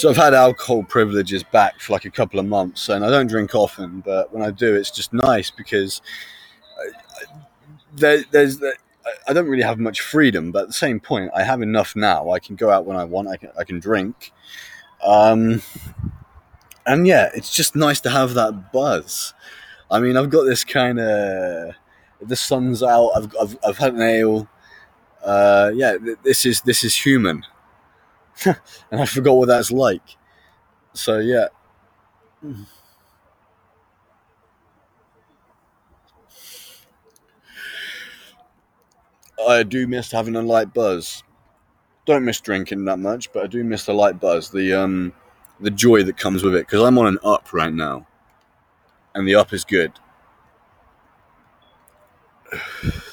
So I've had alcohol privileges back for like a couple of months, and I don't drink often, but when I do, it's just nice because there, there's I don't really have much freedom, but at the same point, I have enough now. I can go out when I want. I can I can drink, um, and yeah, it's just nice to have that buzz. I mean, I've got this kind of the sun's out. I've I've, I've had an ale. Uh, yeah, this is this is human, and I forgot what that's like. So yeah. I do miss having a light buzz. Don't miss drinking that much, but I do miss the light buzz, the um, the joy that comes with it. Because I'm on an up right now, and the up is good.